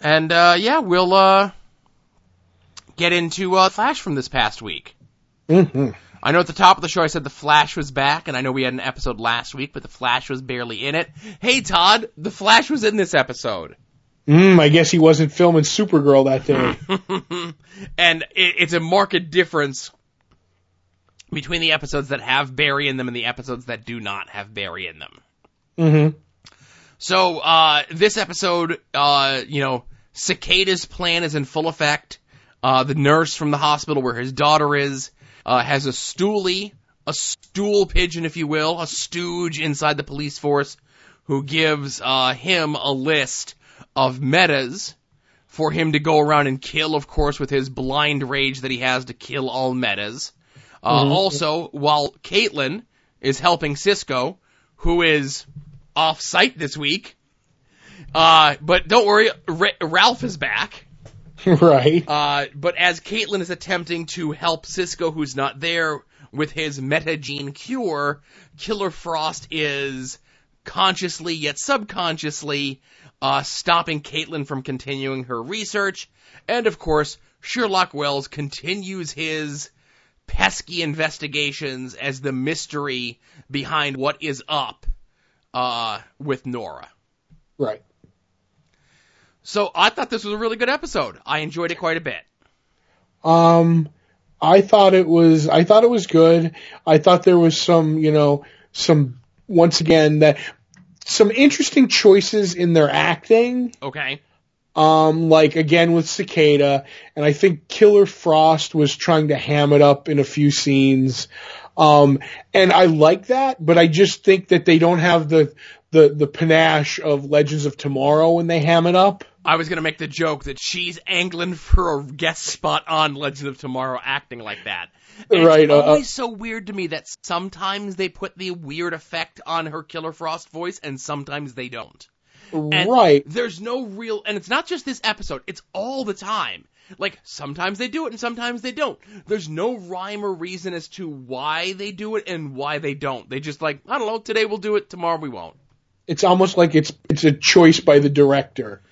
And uh, yeah, we'll uh, get into uh, Flash from this past week. hmm I know at the top of the show I said the Flash was back, and I know we had an episode last week, but the Flash was barely in it. Hey Todd, the Flash was in this episode. Mm, I guess he wasn't filming Supergirl that day. [laughs] and it, it's a marked difference between the episodes that have Barry in them and the episodes that do not have Barry in them. mm-hmm. So, uh, this episode, uh, you know, Cicada's plan is in full effect. Uh, the nurse from the hospital where his daughter is, uh, has a stoolie, a stool pigeon, if you will, a stooge inside the police force who gives, uh, him a list of metas for him to go around and kill, of course, with his blind rage that he has to kill all metas. Uh, Mhm. also, while Caitlin is helping Cisco, who is off site this week, uh, but don't worry, Ra- Ralph is back. [laughs] right. Uh, but as Caitlin is attempting to help Cisco, who's not there, with his metagene cure, Killer Frost is consciously yet subconsciously uh, stopping Caitlin from continuing her research. And of course, Sherlock Wells continues his pesky investigations as the mystery behind what is up uh, with Nora. Right. So I thought this was a really good episode. I enjoyed it quite a bit. Um, I thought it was, I thought it was good. I thought there was some, you know, some, once again, that, some interesting choices in their acting. Okay. Um, like again with Cicada, and I think Killer Frost was trying to ham it up in a few scenes. Um, and I like that, but I just think that they don't have the, the, the panache of Legends of Tomorrow when they ham it up. I was gonna make the joke that she's angling for a guest spot on Legend of Tomorrow acting like that. And Right, It's uh, always so weird to me that sometimes they put the weird effect on her Killer Frost voice and sometimes they don't. And right. There's no real, and it's not just this episode, it's all the time. Like, sometimes they do it and sometimes they don't. There's no rhyme or reason as to why they do it and why they don't. They just like, I don't know, today we'll do it, tomorrow we won't. It's almost like it's, it's a choice by the director.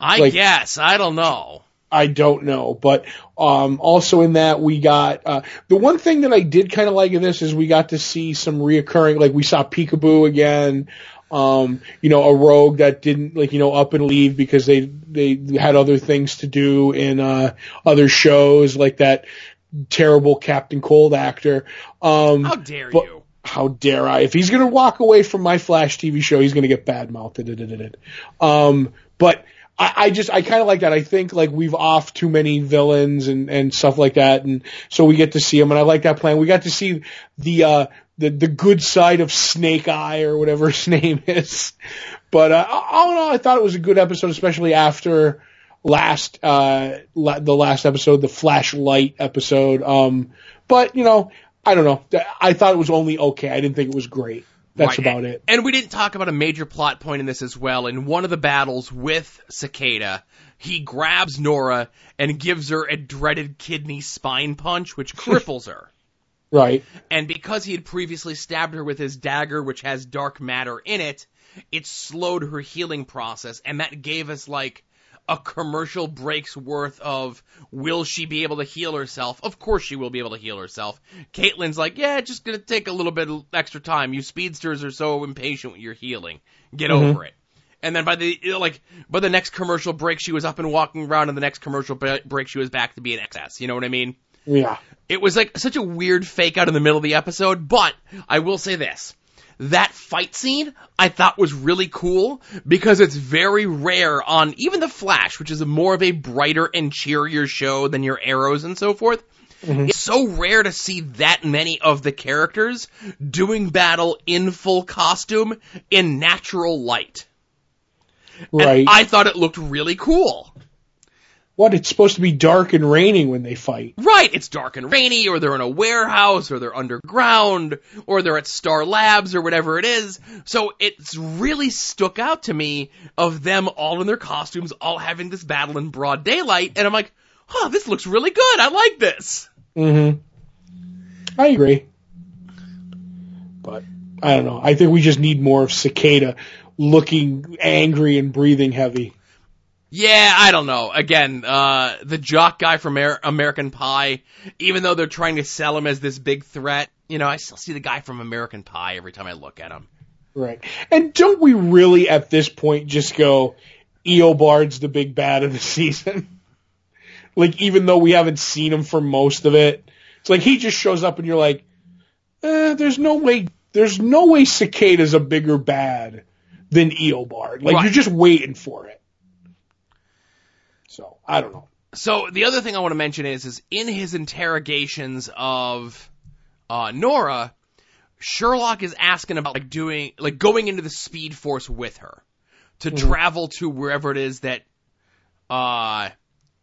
I Like- guess, I don't know. I don't know, but um, also in that we got uh, the one thing that I did kind of like in this is we got to see some reoccurring, like we saw Peekaboo again. Um, you know, a rogue that didn't like you know up and leave because they they had other things to do in uh, other shows, like that terrible Captain Cold actor. Um, How dare but- you? how dare I? If he's going to walk away from my Flash TV show, he's going to get bad mouthed. Um, but I, I just, I kind of like that. I think like we've off too many villains and, and stuff like that. And so we get to see them. And I like that plan. We got to see the, uh, the, the good side of Snake Eye or whatever [laughs] his name is. But, uh, all in all, I thought it was a good episode, especially after last, uh, la- the last episode, the flashlight episode. Um, but you know, I don't know. I thought it was only okay. I didn't think it was great. That's Right. about it. And we didn't talk about a major plot point in this as well. In one of the battles with Cicada, he grabs Nora and gives her a dreaded kidney spine punch, which [laughs] cripples her. Right. And because he had previously stabbed her with his dagger, which has dark matter in it, it slowed her healing process, and that gave us like a commercial break's worth of will she be able to heal herself? Of course she will be able to heal herself. Caitlin's like, yeah, just gonna take a little bit of extra time. You speedsters are so impatient with your healing. Get Mhm. over it. And then by the like by the next commercial break, she was up and walking around, and the next commercial break, she was back to being excess. You know what I mean? Yeah. It was like such a weird fake out in the middle of the episode, but I will say this. That fight scene I thought was really cool because it's very rare on even The Flash, which is a more of a brighter and cheerier show than your Arrows and so forth. Mm-hmm. It's so rare to see that many of the characters doing battle in full costume in natural light. And Right. I thought it looked really cool. What? It's supposed to be dark and raining when they fight. Right, it's dark and rainy, or they're in a warehouse, or they're underground, or they're at Star Labs, or whatever it is. So it's really stuck out to me of them all in their costumes, all having this battle in broad daylight, and I'm like, huh, this looks really good. I like this. Mm-hmm. I agree. But I don't know. I think we just need more of Cicada looking angry and breathing heavy. Yeah, I don't know. Again, uh, the jock guy from Amer- American Pie, even though they're trying to sell him as this big threat, you know, I still see the guy from American Pie every time I look at him. Right. And don't we really at this point just go, Eobard's the big bad of the [laughs] season. like even though we haven't seen him for most of it, it's like he just shows up and you're like, eh, there's no way, there's no way Cicada's a bigger bad than Eobard. Like Right. you're just waiting for it. So I don't know. So the other thing I want to mention is, is in his interrogations of uh, Nora, Sherlock is asking about like doing, like going into the Speed Force with her to travel to wherever it is that uh,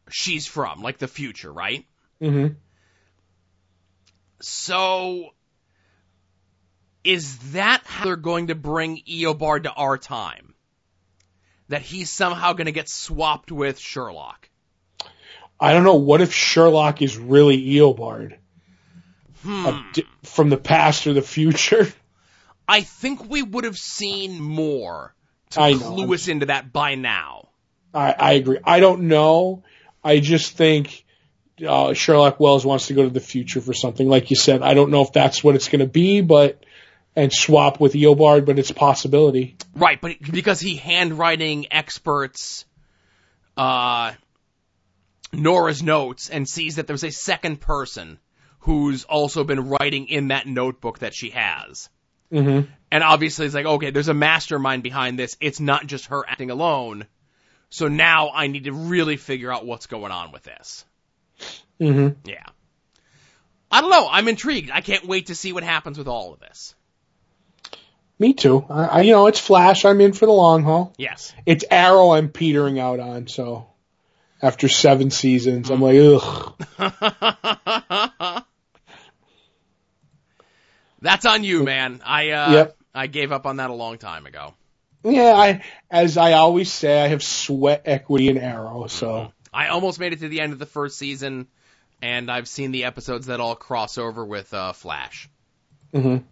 she's from, like the future, right? hmm So is that how they're going to bring Eobard to our time? That he's somehow going to get swapped with Sherlock? I don't know. What if Sherlock is really Eobard Hmm. Di- from the past or the future? [laughs] I think we would have seen more to I know. clue us into that by now. I, I agree. I don't know. I just think uh, Sherlock Wells wants to go to the future for something. Like you said, I don't know if that's what it's going to be, but and swap with Eobard, but it's a possibility. Right, but because he handwriting experts uh, Nora's notes and sees that there's a second person who's also been writing in that notebook that she has. Mm-hmm. And obviously it's like, okay, there's a mastermind behind this. It's not just her acting alone. So now I need to really figure out what's going on with this. Mm-hmm. Yeah. I don't know. I'm intrigued. I can't wait to see what happens with all of this. Me too. I, I, you know, it's Flash. I'm in for the long haul. Yes. It's Arrow. I'm petering out on. So after seven seasons, I'm like, ugh. [laughs] That's on you, man. I uh Yep. I gave up on that a long time ago. Yeah, I, as I always say, I have sweat equity in Arrow. So I almost made it to the end of the first season, and I've seen the episodes that all cross over with uh, Flash. Mhm.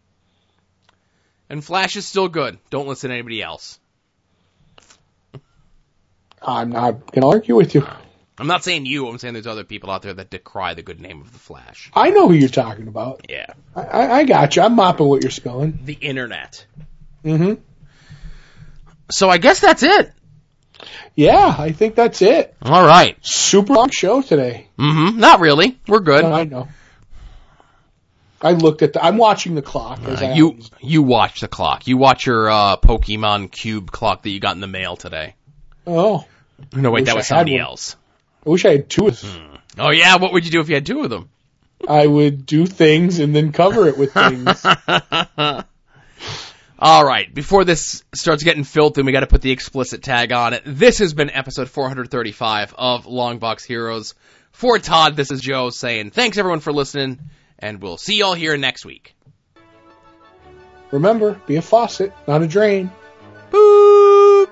And Flash is still good. Don't listen to anybody else. I'm not gonna argue with you. I'm not saying you. I'm saying there's other people out there that decry the good name of the Flash. I know who you're talking about. Yeah. I, I, got you. I'm mopping what you're spilling. The internet. Mm-hmm. So I guess that's it. Yeah, I think that's it. All right. Super long show today. Mm-hmm. Not really. We're good. I know. I looked at the. I'm watching the clock. As I Uh, you you watch the clock. You watch your uh, Pokemon Cube clock that you got in the mail today. Oh, No, wait, that was somebody else. I wish I had two. of them. Oh yeah, what would you do if you had two of them? I would do things and then cover it with things. [laughs] All right, before this starts getting filthy, we got to put the explicit tag on it. This has been episode 435 of Longbox Heroes. For Todd, this is Joe saying thanks everyone for listening, and we'll see y'all here next week. Remember, be a faucet, not a drain. Boop!